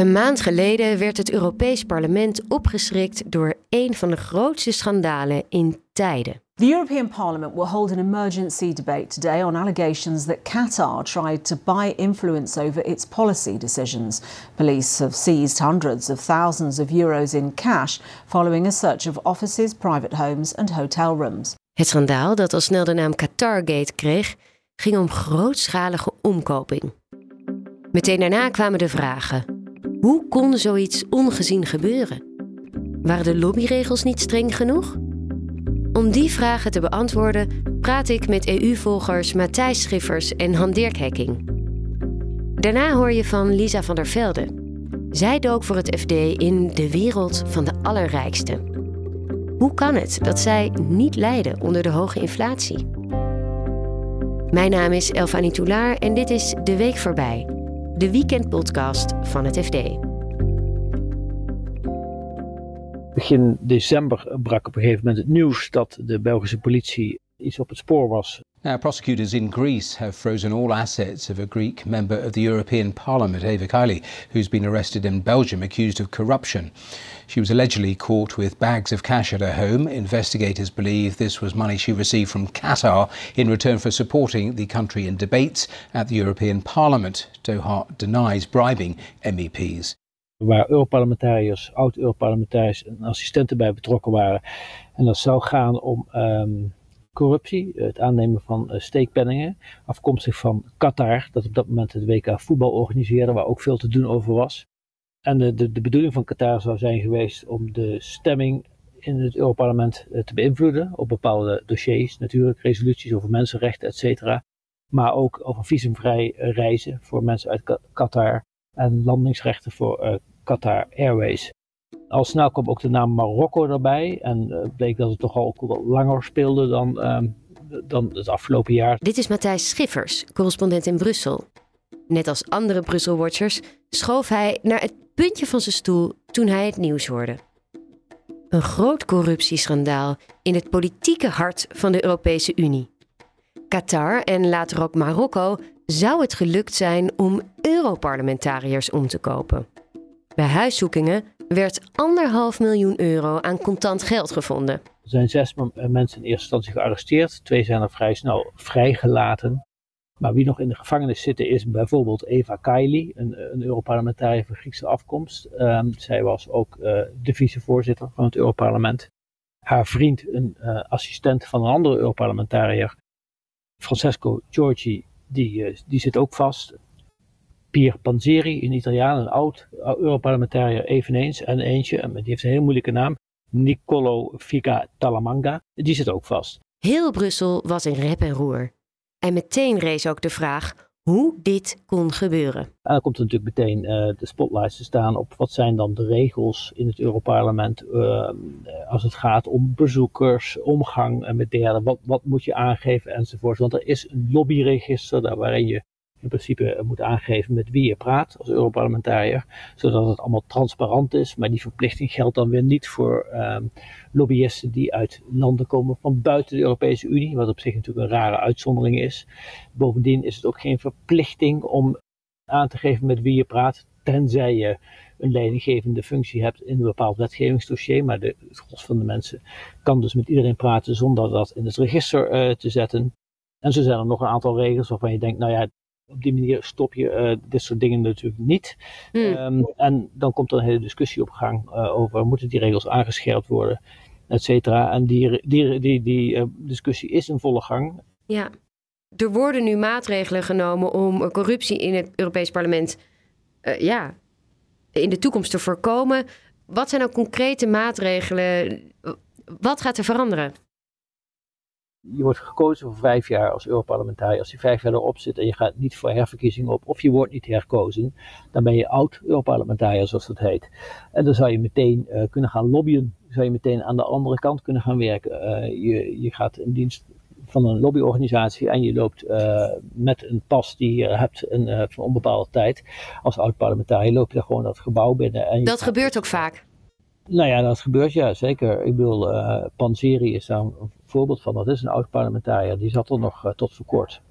Een maand geleden werd het Europees Parlement opgeschrikt door een van de grootste schandalen in tijden. The European Parliament will hold an emergency debate today on allegations that Qatar tried to buy influence over its policy decisions. Police have seized hundreds of thousands of euros in cash following a search of offices, private homes and hotel rooms. Het schandaal dat al snel de naam Qatargate kreeg, ging om grootschalige omkoping. Meteen daarna kwamen de vragen: hoe kon zoiets ongezien gebeuren? Waren de lobbyregels niet streng genoeg? Om die vragen te beantwoorden praat ik met EU-volgers Matthijs Schiffers en Han Dirk Hekking. Daarna hoor je van Lisa van der Velde. Zij dook voor het FD in de wereld van de allerrijkste. Hoe kan het dat zij niet lijden onder de hoge inflatie? Mijn naam is Elfanie Toulaar en dit is De Week Voorbij, de weekendpodcast van het FD. Begin december brak op een gegeven moment het nieuws dat de Belgische politie iets op het spoor was. Now, prosecutors in Greece have frozen all assets of a Greek member of the European Parliament, Eva Kaili, who's been arrested in Belgium accused of corruption. She was allegedly caught with bags of cash at her home. Investigators believe this was money she received from Qatar in return for supporting the country in debates at the European Parliament. Doha denies bribing MEPs. Waar Europarlementariërs, oud-Europarlementariërs en assistenten bij betrokken waren. En dat zou gaan om um, corruptie, het aannemen van uh, steekpenningen, afkomstig van Qatar, dat op dat moment het WK voetbal organiseerde, waar ook veel te doen over was. En de, de, bedoeling van Qatar zou zijn geweest om de stemming in het Europarlement uh, te beïnvloeden op bepaalde dossiers, natuurlijk resoluties over mensenrechten, et cetera. Maar ook over visumvrij uh, reizen voor mensen uit Qatar en landingsrechten voor uh, Qatar Airways. Al snel kwam ook de naam Marokko erbij en uh, bleek dat het toch al wat langer speelde dan, uh, dan het afgelopen jaar. Dit is Matthijs Schiffers, correspondent in Brussel. Net als andere Brussel-watchers schoof hij naar het puntje van zijn stoel toen hij het nieuws hoorde. Een groot corruptieschandaal in het politieke hart van de Europese Unie. Qatar en later ook Marokko zou het gelukt zijn om Europarlementariërs om te kopen. Bij huiszoekingen werd anderhalf miljoen euro aan contant geld gevonden. Er zijn zes mensen in eerste instantie gearresteerd. Twee zijn er vrij snel vrijgelaten. Maar wie nog in de gevangenis zitten is bijvoorbeeld Eva Kaili, een, een Europarlementariër van Griekse afkomst. Um, zij was ook uh, de vicevoorzitter van het Europarlement. Haar vriend, een uh, assistent van een andere Europarlementariër, Francesco Giorgi, die, uh, die zit ook vast. Pier Panzeri, een Italiaan, een oud Europarlementariër eveneens. En eentje, die heeft een heel moeilijke naam, Nicolo Figa Talamanga, die zit ook vast. Heel Brussel was in rep en roer. En meteen rees ook de vraag hoe dit kon gebeuren. En dan komt er natuurlijk meteen uh, de spotlights te staan op wat zijn dan de regels in het Europarlement uh, als het gaat om bezoekers, omgang met derden, wat, wat moet je aangeven enzovoort. Want er is een lobbyregister waarin je in principe moet aangeven met wie je praat als Europarlementariër, zodat het allemaal transparant is. Maar die verplichting geldt dan weer niet voor um, lobbyisten die uit landen komen van buiten de Europese Unie, wat op zich natuurlijk een rare uitzondering is. Bovendien is het ook geen verplichting om aan te geven met wie je praat, tenzij je een leidinggevende functie hebt in een bepaald wetgevingsdossier. Maar de, het gros van de mensen kan dus met iedereen praten zonder dat in het register uh, te zetten. En zo zijn er nog een aantal regels waarvan je denkt, nou ja, op die manier stop je uh, dit soort dingen natuurlijk niet. Hmm. Um, en dan komt er een hele discussie op gang uh, over moeten die regels aangescherpt worden, et cetera. En die, die, die, die uh, discussie is in volle gang. Ja, er worden nu maatregelen genomen om corruptie in het Europees Parlement ja, in de toekomst te voorkomen. Wat zijn nou concrete maatregelen? Wat gaat er veranderen? Je wordt gekozen voor vijf jaar als Europarlementariër. Als je vijf jaar erop zit en je gaat niet voor herverkiezingen op, of je wordt niet herkozen, dan ben je oud Europarlementariër, zoals dat heet. En dan zou je meteen uh, kunnen gaan lobbyen. Zou je meteen aan de andere kant kunnen gaan werken. Uh, je, je gaat in dienst van een lobbyorganisatie en je loopt uh, met een pas die je hebt een, voor onbepaalde tijd. Als oud parlementariër loop je dan gewoon dat gebouw binnen. En dat gebeurt ook vaak. Nou ja, dat gebeurt ja, zeker. Ik bedoel, uh, Panzeri is daar voorbeeld van. Dat is een oud-parlementariër. Die zat er nog uh, tot voor kort.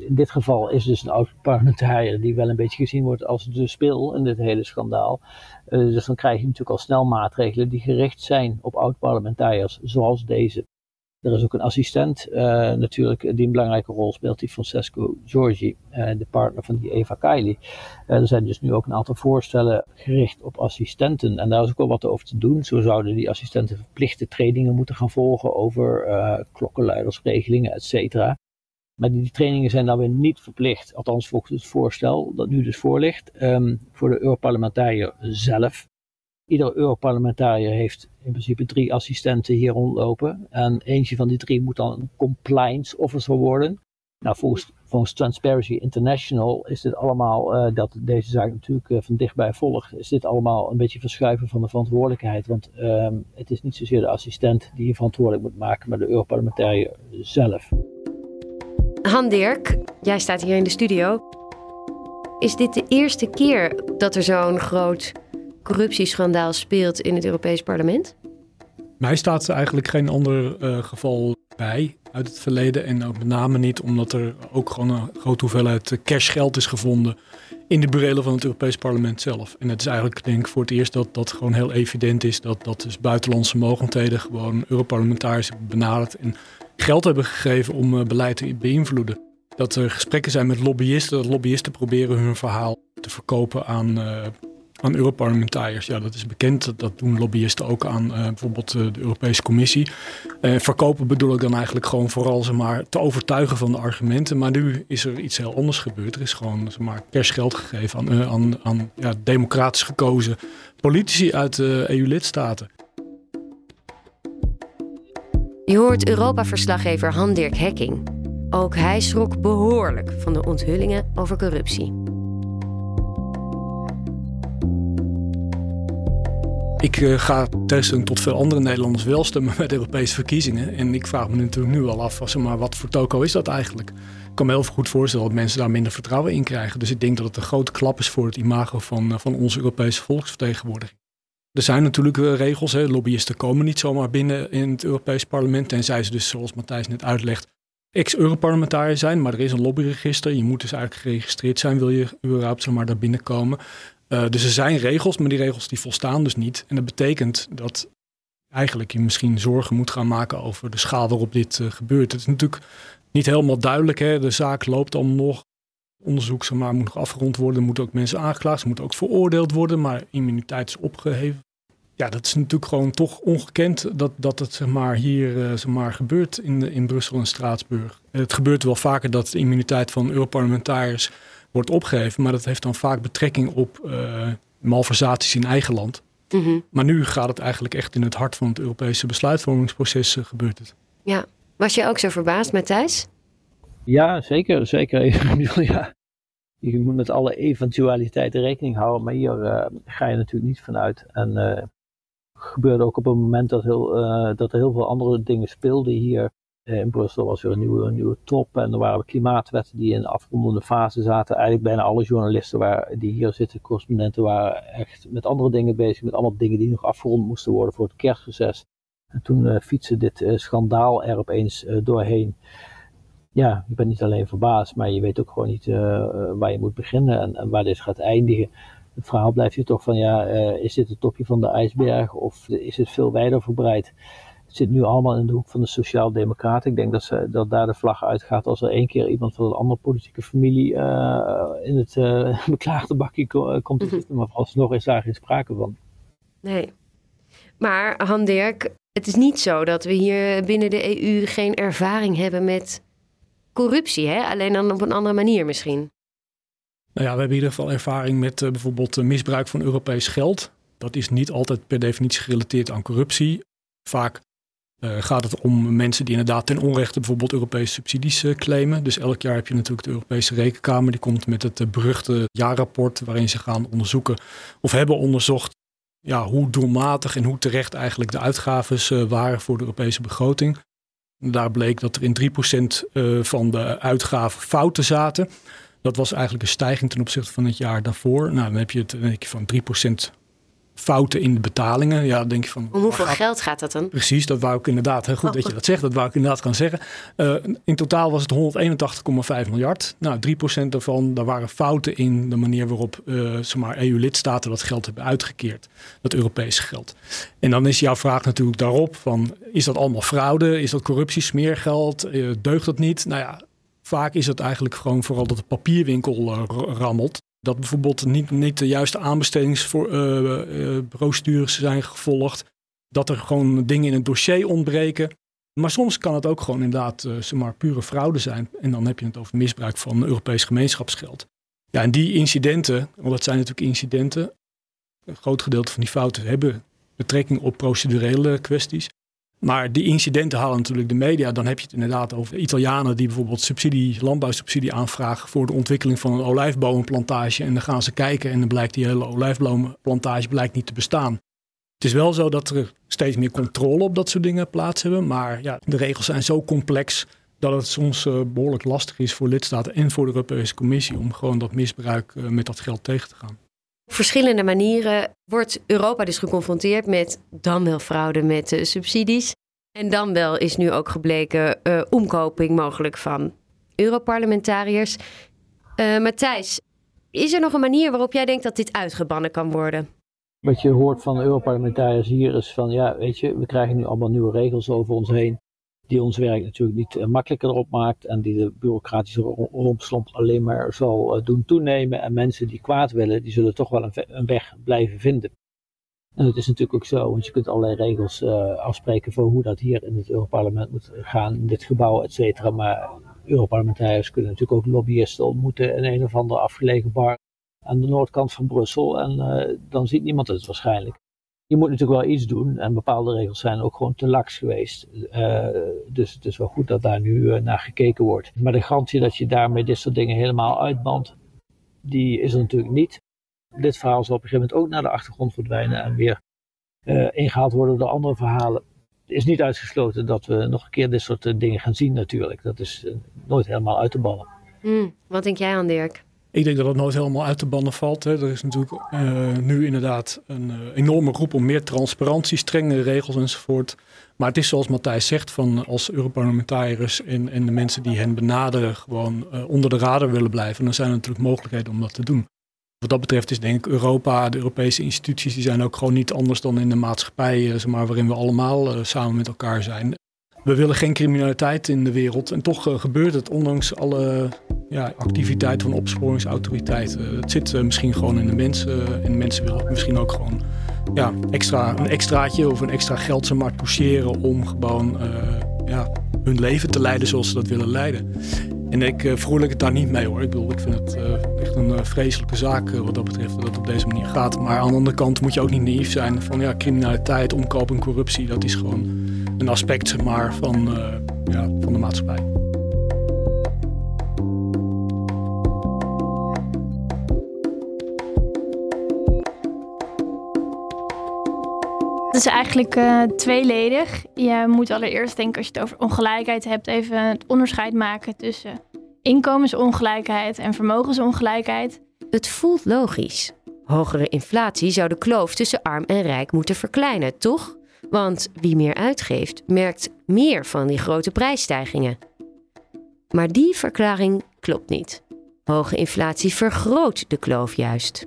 In dit geval is dus een oud-parlementariër die wel een beetje gezien wordt als de spil in dit hele schandaal. Uh, dus dan krijg je natuurlijk al snel maatregelen die gericht zijn op oud-parlementariërs, zoals deze. Er is ook een assistent uh, natuurlijk die een belangrijke rol speelt, die Francesco Giorgi, uh, de partner van die Eva Kaili. Er zijn dus nu ook een aantal voorstellen gericht op assistenten en daar is ook wel wat over te doen. Zo zouden die assistenten verplichte trainingen moeten gaan volgen over klokkenluidersregelingen, et cetera. Maar die trainingen zijn dan weer niet verplicht, althans volgens het voorstel dat nu dus voor ligt, um, voor de Europarlementariër zelf. Iedere Europarlementariër heeft in principe drie assistenten hier rondlopen. En eentje van die drie moet dan een compliance officer worden. Nou, volgens, volgens Transparency International is dit allemaal, uh, dat deze zaak natuurlijk uh, van dichtbij volgt, is dit allemaal een beetje verschuiven van de verantwoordelijkheid. Want uh, het is niet zozeer de assistent die je verantwoordelijk moet maken, maar de Europarlementariër zelf. Han Dirk, jij staat hier in de studio. Is dit de eerste keer dat er zo'n groot corruptieschandaal speelt in het Europees Parlement? Mij staat eigenlijk geen ander uh, geval bij uit het verleden. En ook met name niet omdat er ook gewoon een grote hoeveelheid cashgeld is gevonden in de burelen van het Europees Parlement zelf. En het is eigenlijk denk ik voor het eerst dat dat gewoon heel evident is dat, dat dus buitenlandse mogendheden gewoon Europarlementariërs hebben benaderd en geld hebben gegeven om uh, beleid te beïnvloeden. Dat er gesprekken zijn met lobbyisten, dat lobbyisten proberen hun verhaal te verkopen aan aan Europarlementariërs. Ja, dat is bekend. Dat doen lobbyisten ook aan uh, bijvoorbeeld uh, de Europese Commissie. Uh, verkopen bedoel ik dan eigenlijk gewoon vooral zeg maar, te overtuigen van de argumenten. Maar nu is er iets heel anders gebeurd. Er is gewoon zeg maar, cashgeld gegeven aan, aan, aan ja, democratisch gekozen politici uit EU-lidstaten. Je hoort Europa-verslaggever Han-Dirk Hekking. Ook hij schrok behoorlijk van de onthullingen over corruptie. Ik uh, ga tegenstelling tot veel andere Nederlanders wel stemmen met de Europese verkiezingen. En ik vraag me natuurlijk nu al af, maar wat voor toko is dat eigenlijk? Ik kan me heel goed voorstellen dat mensen daar minder vertrouwen in krijgen. Dus ik denk dat het een grote klap is voor het imago van, uh, van onze Europese volksvertegenwoordiging. Er zijn natuurlijk uh, regels. Hè. Lobbyisten komen niet zomaar binnen in het Europees parlement. Tenzij ze dus, zoals Matthijs net uitlegt, ex-Europarlementariër zijn. Maar er is een lobbyregister. Je moet dus eigenlijk geregistreerd zijn, wil je überhaupt zomaar daar binnenkomen. Uh, dus er zijn regels, maar die regels die volstaan dus niet. En dat betekent dat eigenlijk je misschien zorgen moet gaan maken over de schaal waarop dit uh, gebeurt. Het is natuurlijk niet helemaal duidelijk. Hè? De zaak loopt allemaal nog. Onderzoek zeg maar, moet nog afgerond worden. Er moeten ook mensen aangeklaagd. Ze moeten ook veroordeeld worden. Maar immuniteit is opgeheven. Ja, dat is natuurlijk gewoon toch ongekend dat, dat het zeg maar, hier uh, zeg maar, gebeurt in, in Brussel en Straatsburg. Het gebeurt wel vaker dat de immuniteit van Europarlementariërs wordt opgegeven. Maar dat heeft dan vaak betrekking op uh, malversaties in eigen land. Mm -hmm. Maar nu gaat het eigenlijk echt in het hart van het Europese besluitvormingsproces uh, gebeurt het. Ja, was je ook zo verbaasd, Matthijs? Ja, zeker. zeker. ja. Je moet met alle eventualiteiten rekening houden, maar hier uh, ga je natuurlijk niet vanuit. En uh, gebeurde ook op een moment dat, heel, uh, dat er heel veel andere dingen speelden hier. Eh, in Brussel was er een nieuwe, een nieuwe top en er waren klimaatwetten die in de afrondende fase zaten. Eigenlijk bijna alle journalisten waar, die hier zitten, correspondenten, waren echt met andere dingen bezig. Met allemaal dingen die nog afgerond moesten worden voor het kerstreces. En toen uh, fietste dit uh, schandaal er opeens doorheen. Ja, je bent niet alleen verbaasd, maar je weet ook gewoon niet waar je moet beginnen en, waar dit gaat eindigen. Het verhaal blijft je toch van, ja, is dit het topje van de ijsberg of is het veel wijder verbreid? Het zit nu allemaal in de hoek van de Sociaal-Democraten. Ik denk dat, ze, dat daar de vlag uitgaat als er één keer iemand van een andere politieke familie uh, in het uh, beklaagde bakje ko komt te mhm. zitten. Maar alsnog is daar geen sprake van. Nee. Maar Han Dirk, het is niet zo dat we hier binnen de EU geen ervaring hebben met corruptie. Hè? Alleen dan op een andere manier misschien. Nou ja, we hebben in ieder geval ervaring met uh, bijvoorbeeld misbruik van Europees geld. Dat is niet altijd per definitie gerelateerd aan corruptie. Vaak uh, gaat het om mensen die inderdaad ten onrechte bijvoorbeeld Europese subsidies uh, claimen. Dus elk jaar heb je natuurlijk de Europese Rekenkamer. Die komt met het uh, beruchte jaarrapport waarin ze gaan onderzoeken of hebben onderzocht ja, hoe doelmatig en hoe terecht eigenlijk de uitgaves waren voor de Europese begroting. daar bleek dat er in 3% van de uitgaven fouten zaten. Dat was eigenlijk een stijging ten opzichte van het jaar daarvoor. Nou, dan heb je het heb je van 3% fouten in de betalingen. Ja, denk je van. Om hoeveel geld gaat dat dan? Precies, dat wou ik inderdaad. Heel goed oh. dat je dat zegt. Dat wou ik inderdaad kan zeggen. Uh, in totaal was het 181,5 miljard. Nou, 3% daarvan, daar waren fouten in de manier waarop uh, maar, EU-lidstaten dat geld hebben uitgekeerd. Dat Europese geld. En dan is jouw vraag natuurlijk daarop: van, is dat allemaal fraude? Is dat corruptie, smeergeld? Uh, deugt dat niet? Nou ja, vaak is het eigenlijk gewoon vooral dat de papierwinkel rammelt. Dat bijvoorbeeld niet, niet de juiste aanbestedingsprocedures uh, zijn gevolgd. Dat er gewoon dingen in het dossier ontbreken. Maar soms kan het ook gewoon inderdaad uh, zeg maar, pure fraude zijn. En dan heb je het over misbruik van Europees gemeenschapsgeld. Ja, en die incidenten, want dat zijn natuurlijk incidenten. Een groot gedeelte van die fouten hebben betrekking op procedurele kwesties. Maar die incidenten halen natuurlijk de media. Dan heb je het inderdaad over Italianen die bijvoorbeeld subsidie, landbouwsubsidie aanvragen voor de ontwikkeling van een olijfbomenplantage. En dan gaan ze kijken en dan blijkt die hele olijfbomenplantage blijkt niet te bestaan. Het is wel zo dat er steeds meer controle op dat soort dingen plaats hebben. Maar ja, de regels zijn zo complex dat het soms uh, behoorlijk lastig is voor lidstaten en voor de Europese Commissie om gewoon dat misbruik uh, met dat geld tegen te gaan. Op verschillende manieren wordt Europa dus geconfronteerd met dan wel fraude met uh, subsidies. En dan wel is nu ook gebleken uh, omkoping mogelijk van Europarlementariërs. Uh, Matthijs, is er nog een manier waarop jij denkt dat dit uitgebannen kan worden? Wat je hoort van Europarlementariërs hier is van ja, weet je, we krijgen nu allemaal nieuwe regels over ons heen die ons werk natuurlijk niet uh, makkelijker erop maakt en die de bureaucratische rompslomp alleen maar zal uh, doen toenemen. En mensen die kwaad willen, die zullen toch wel een, weg blijven vinden. En dat is natuurlijk ook zo, want je kunt allerlei regels uh, afspreken voor hoe dat hier in het Europarlement moet gaan, in dit gebouw, et cetera. Maar Europarlementariërs kunnen natuurlijk ook lobbyisten ontmoeten in een of andere afgelegen bar aan de noordkant van Brussel. En dan ziet niemand het waarschijnlijk je moet natuurlijk wel iets doen. En bepaalde regels zijn ook gewoon te laks geweest. Uh, dus het is wel goed dat daar nu uh, naar gekeken wordt. Maar de garantie dat je daarmee dit soort dingen helemaal uitbandt, die is er natuurlijk niet. Dit verhaal zal op een gegeven moment ook naar de achtergrond verdwijnen en weer uh, ingehaald worden door andere verhalen. Het is niet uitgesloten dat we nog een keer dit soort dingen gaan zien natuurlijk. Dat is nooit helemaal uit te bannen. Mm, wat denk jij aan Dirk? Ik denk dat het nooit helemaal uit de banden valt. Hè. Er is natuurlijk uh, nu inderdaad een uh, enorme roep om meer transparantie, strenge regels enzovoort. Maar het is zoals Matthijs zegt, van als Europarlementariërs en, de mensen die hen benaderen gewoon uh, onder de radar willen blijven, dan zijn er natuurlijk mogelijkheden om dat te doen. Wat dat betreft is denk ik Europa, de Europese instituties, die zijn ook gewoon niet anders dan in de maatschappij, zeg maar, waarin we allemaal samen met elkaar zijn. We willen geen criminaliteit in de wereld en toch gebeurt het, ondanks alle ja, activiteit van opsporingsautoriteiten. Het zit uh, misschien gewoon in de mensen. en mensen willen misschien ook gewoon ja, extra, een extraatje of een extra geld ze maar om gewoon ja, hun leven te leiden zoals ze dat willen leiden. En ik uh, vrolijk het daar niet mee hoor. Ik bedoel, ik vind het echt een vreselijke zaak wat dat betreft dat het op deze manier gaat. Maar aan de andere kant moet je ook niet naïef zijn van ja, criminaliteit, omkoping, corruptie. Dat is gewoon een aspect zeg maar, van, ja, van de maatschappij. Het is eigenlijk uh, tweeledig. Je moet allereerst denken als je het over ongelijkheid hebt, even het onderscheid maken tussen inkomensongelijkheid en vermogensongelijkheid. Het voelt logisch. Hogere inflatie zou de kloof tussen arm en rijk moeten verkleinen, toch? Want wie meer uitgeeft, merkt meer van die grote prijsstijgingen. Maar die verklaring klopt niet. Hoge inflatie vergroot de kloof juist.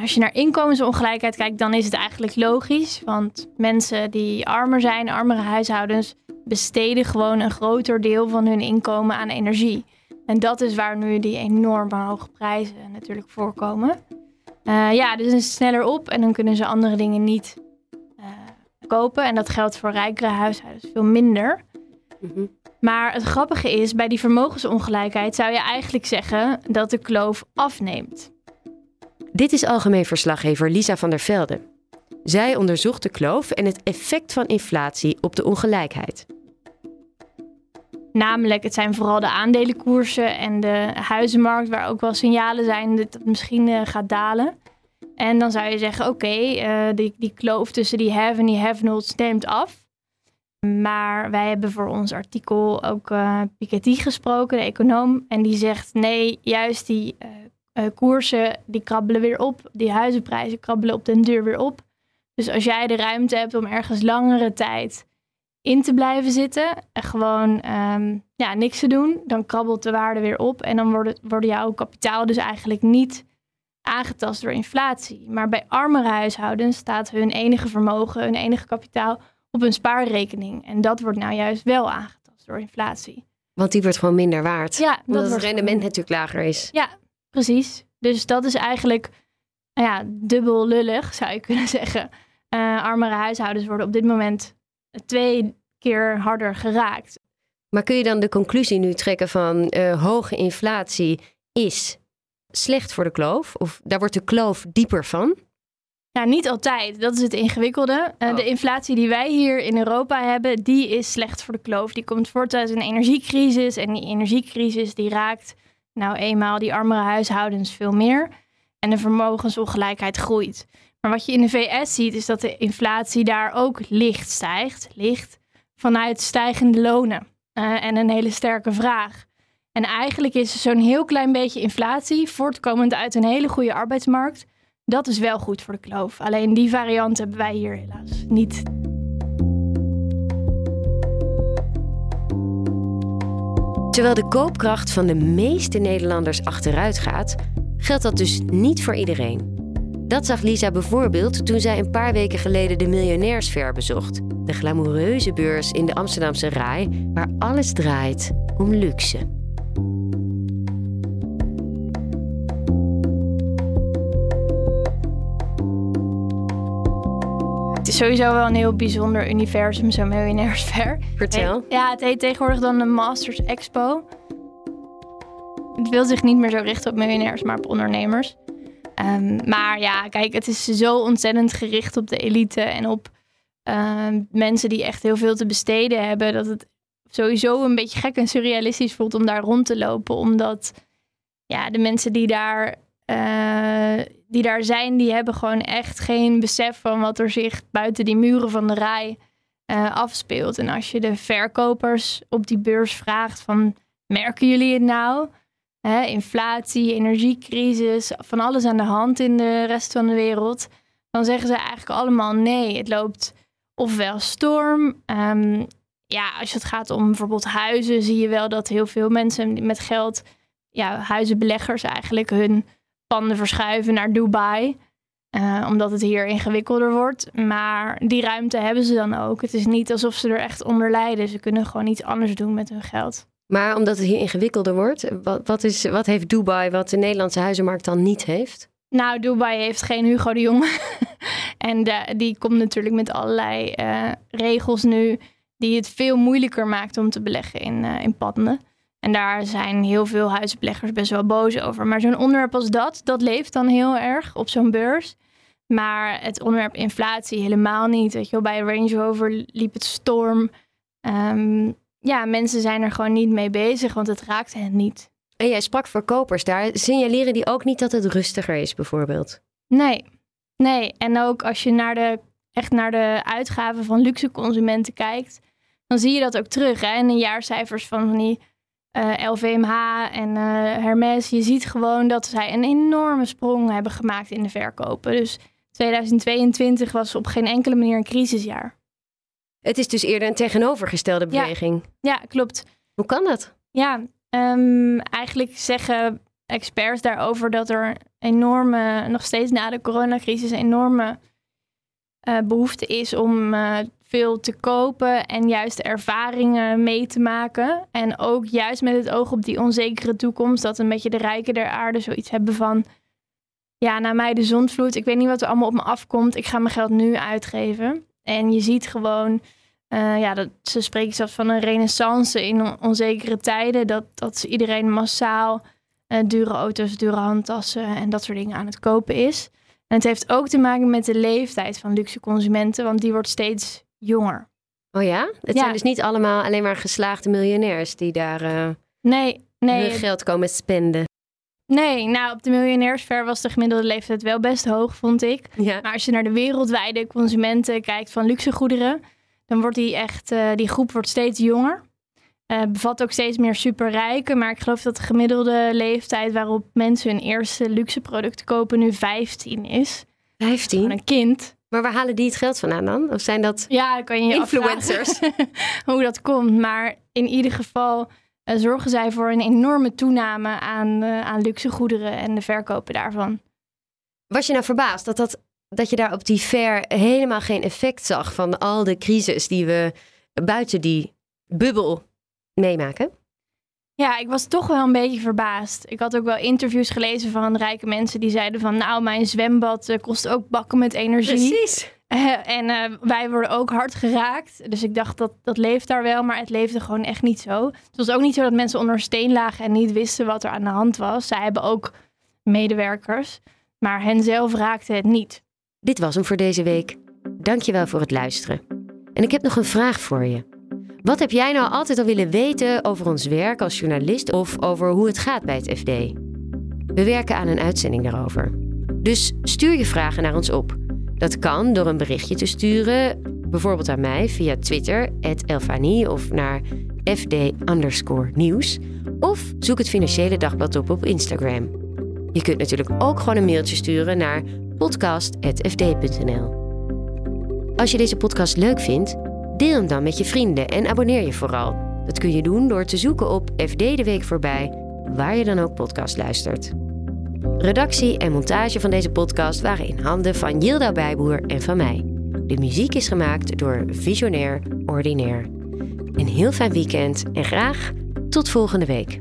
Als je naar inkomensongelijkheid kijkt, dan is het eigenlijk logisch. Want mensen die armer zijn, armere huishoudens, besteden gewoon een groter deel van hun inkomen aan energie. En dat is waar nu die enorme hoge prijzen natuurlijk voorkomen. Uh, ja, dus is sneller op en dan kunnen ze andere dingen niet kopen. En dat geldt voor rijkere huishoudens veel minder. Mhm. Maar het grappige is, bij die vermogensongelijkheid zou je eigenlijk zeggen dat de kloof afneemt. Dit is algemeen verslaggever Lisa van der Velde. Zij onderzocht de kloof en het effect van inflatie op de ongelijkheid. Namelijk, het zijn vooral de aandelenkoersen en de huizenmarkt, waar ook wel signalen zijn dat het misschien uh, gaat dalen. En dan zou je zeggen: oké, uh, die, die kloof tussen die have en die have-nots neemt af. Maar wij hebben voor ons artikel ook uh, Piketty gesproken, de econoom. En die zegt: nee, juist die uh, koersen die krabbelen weer op. Die huizenprijzen krabbelen op den duur weer op. Dus als jij de ruimte hebt om ergens langere tijd in te blijven zitten en gewoon ehm, ja, niks te doen, dan krabbelt de waarde weer op en dan wordt, worden jouw kapitaal dus eigenlijk niet aangetast door inflatie. Maar bij armere huishoudens staat hun enige vermogen, hun enige kapitaal op een spaarrekening. En dat wordt nou juist wel aangetast door inflatie. Want die wordt gewoon minder waard. Ja, omdat het rendement natuurlijk lager is. Ja, precies. Dus dat is eigenlijk nou ja, dubbel lullig, zou je kunnen zeggen. Uh, armere huishoudens worden op dit moment twee keer harder geraakt. Maar kun je dan de conclusie nu trekken van uh, hoge inflatie is slecht voor de kloof? Of daar wordt de kloof dieper van? Ja, niet altijd. Dat is het ingewikkelde. Uh, De inflatie die wij hier in Europa hebben, die is slecht voor de kloof. Die komt voort uit een energiecrisis. En die energiecrisis die raakt nou eenmaal die armere huishoudens veel meer. En de vermogensongelijkheid groeit. Maar wat je in de VS ziet, is dat de inflatie daar ook licht stijgt. Licht vanuit stijgende lonen. Uh, en een hele sterke vraag. En eigenlijk is zo'n heel klein beetje inflatie, voortkomend uit een hele goede arbeidsmarkt, dat is wel goed voor de kloof. Alleen die variant hebben wij hier helaas niet. Terwijl de koopkracht van de meeste Nederlanders achteruit gaat, geldt dat dus niet voor iedereen. Dat zag Lisa bijvoorbeeld toen zij een paar weken geleden de Miljonairsfair bezocht. De glamoureuze beurs in de Amsterdamse Rai, waar alles draait om luxe. Sowieso wel een heel bijzonder universum, zo'n miljonairsfair. Vertel. Ja, het heet tegenwoordig dan de Masters Expo. Het wil zich niet meer zo richten op miljonairs, maar op ondernemers. Um, maar ja, kijk, het is zo ontzettend gericht op de elite en op uh, mensen die echt heel veel te besteden hebben, dat het sowieso een beetje gek en surrealistisch voelt om daar rond te lopen. Omdat ja, de mensen die daar, uh, die daar zijn, die hebben gewoon echt geen besef van wat er zich buiten die muren van de rij uh, afspeelt. En als je de verkopers op die beurs vraagt van merken jullie het nou? Hè, inflatie, energiecrisis, van alles aan de hand in de rest van de wereld. Dan zeggen ze eigenlijk allemaal nee. Het loopt ofwel storm. Um, ja, als het gaat om bijvoorbeeld huizen, zie je wel dat heel veel mensen met geld, ja, huizenbeleggers eigenlijk, hun panden verschuiven naar Dubai. Uh, omdat het hier ingewikkelder wordt. Maar die ruimte hebben ze dan ook. Het is niet alsof ze er echt onder lijden. Ze kunnen gewoon iets anders doen met hun geld. Maar omdat het hier ingewikkelder wordt, wat, wat, is, wat heeft Dubai wat de Nederlandse huizenmarkt dan niet heeft? Nou, Dubai heeft geen Hugo de Jong. en de, die komt natuurlijk met allerlei uh, regels nu die het veel moeilijker maakt om te beleggen in, uh, in panden. En daar zijn heel veel huizenbeleggers best wel boos over. Maar zo'n onderwerp als dat, dat leeft dan heel erg op zo'n beurs. Maar het onderwerp inflatie helemaal niet. Weet je wel, bij Range Rover liep het storm. Um, ja, mensen zijn er gewoon niet mee bezig, want het raakt hen niet. En jij sprak verkopers daar. Signaleren die ook niet dat het rustiger is, bijvoorbeeld? Nee, nee. En ook als je naar de, echt naar de uitgaven van luxe consumenten kijkt, dan zie je dat ook terug. Hè? In de jaarcijfers van die uh, eh, LVMH en uh, Hermes. Je ziet gewoon dat zij een enorme sprong hebben gemaakt in de verkopen. Dus 2022 was op geen enkele manier een crisisjaar. Het is dus eerder een tegenovergestelde beweging. Ja, ja klopt. Hoe kan dat? Ja, um, eigenlijk zeggen experts daarover dat er enorme, nog steeds na de coronacrisis, enorme uh, behoefte is om veel te kopen en juist ervaringen mee te maken. En ook juist met het oog op die onzekere toekomst, dat een beetje de rijken der aarde zoiets hebben van. Ja, na mij de zonvloed. Ik weet niet wat er allemaal op me afkomt. Ik ga mijn geld nu uitgeven. En je ziet gewoon, uh, ja, dat, ze spreken zelfs van een renaissance in onzekere tijden. Dat, dat iedereen massaal uh, dure auto's, dure handtassen en dat soort dingen aan het kopen is. En het heeft ook te maken met de leeftijd van luxe consumenten, want die wordt steeds jonger. Oh ja? Het zijn dus niet allemaal alleen maar geslaagde miljonairs die daar uh, nee, nee, hun geld komen spenden. Nee, nou op de miljonairsver was de gemiddelde leeftijd wel best hoog, vond ik. Ja. Maar als je naar de wereldwijde consumenten kijkt van luxegoederen, dan wordt die echt, uh, die groep wordt steeds jonger. Uh, bevat ook steeds meer superrijken. Maar ik geloof dat de gemiddelde leeftijd waarop mensen hun eerste luxe producten kopen nu 15 is. 15? Van een kind. Maar waar halen die het geld vandaan dan? Of zijn dat ja, kan je influencers? hoe dat komt. Maar in ieder geval uh, zorgen zij voor een enorme toename aan, uh, aan luxe goederen en de verkopen daarvan. Was je nou verbaasd dat, dat, dat je daar op die fair helemaal geen effect zag van al de crisis die we buiten die bubbel meemaken? Ja, ik was toch wel een beetje verbaasd. Ik had ook wel interviews gelezen van rijke mensen die zeiden van... nou, mijn zwembad uh, kost ook bakken met energie. Precies. Uh, en uh, wij worden ook hard geraakt. Dus ik dacht, dat, dat leeft daar wel, maar het leefde gewoon echt niet zo. Het was ook niet zo dat mensen onder steen lagen en niet wisten wat er aan de hand was. Zij hebben ook medewerkers, maar hen zelf raakte het niet. Dit was hem voor deze week. Dankjewel voor het luisteren. En ik heb nog een vraag voor je. Wat heb jij nou altijd al willen weten over ons werk als journalist of over hoe het gaat bij het FD? We werken aan een uitzending daarover. Dus stuur je vragen naar ons op. Dat kan door een berichtje te sturen, bijvoorbeeld aan mij via Twitter, Elfanie of naar FD nieuws. Of zoek het Financiële Dagblad op op Instagram. Je kunt natuurlijk ook gewoon een mailtje sturen naar podcast.fd.nl. Als je deze podcast leuk vindt, deel hem dan met je vrienden en abonneer je vooral. Dat kun je doen door te zoeken op FD de Week voorbij, waar je dan ook podcast luistert. Redactie en montage van deze podcast waren in handen van Yilda Bijboer en van mij. De muziek is gemaakt door Visionair Ordinair. Een heel fijn weekend en graag tot volgende week.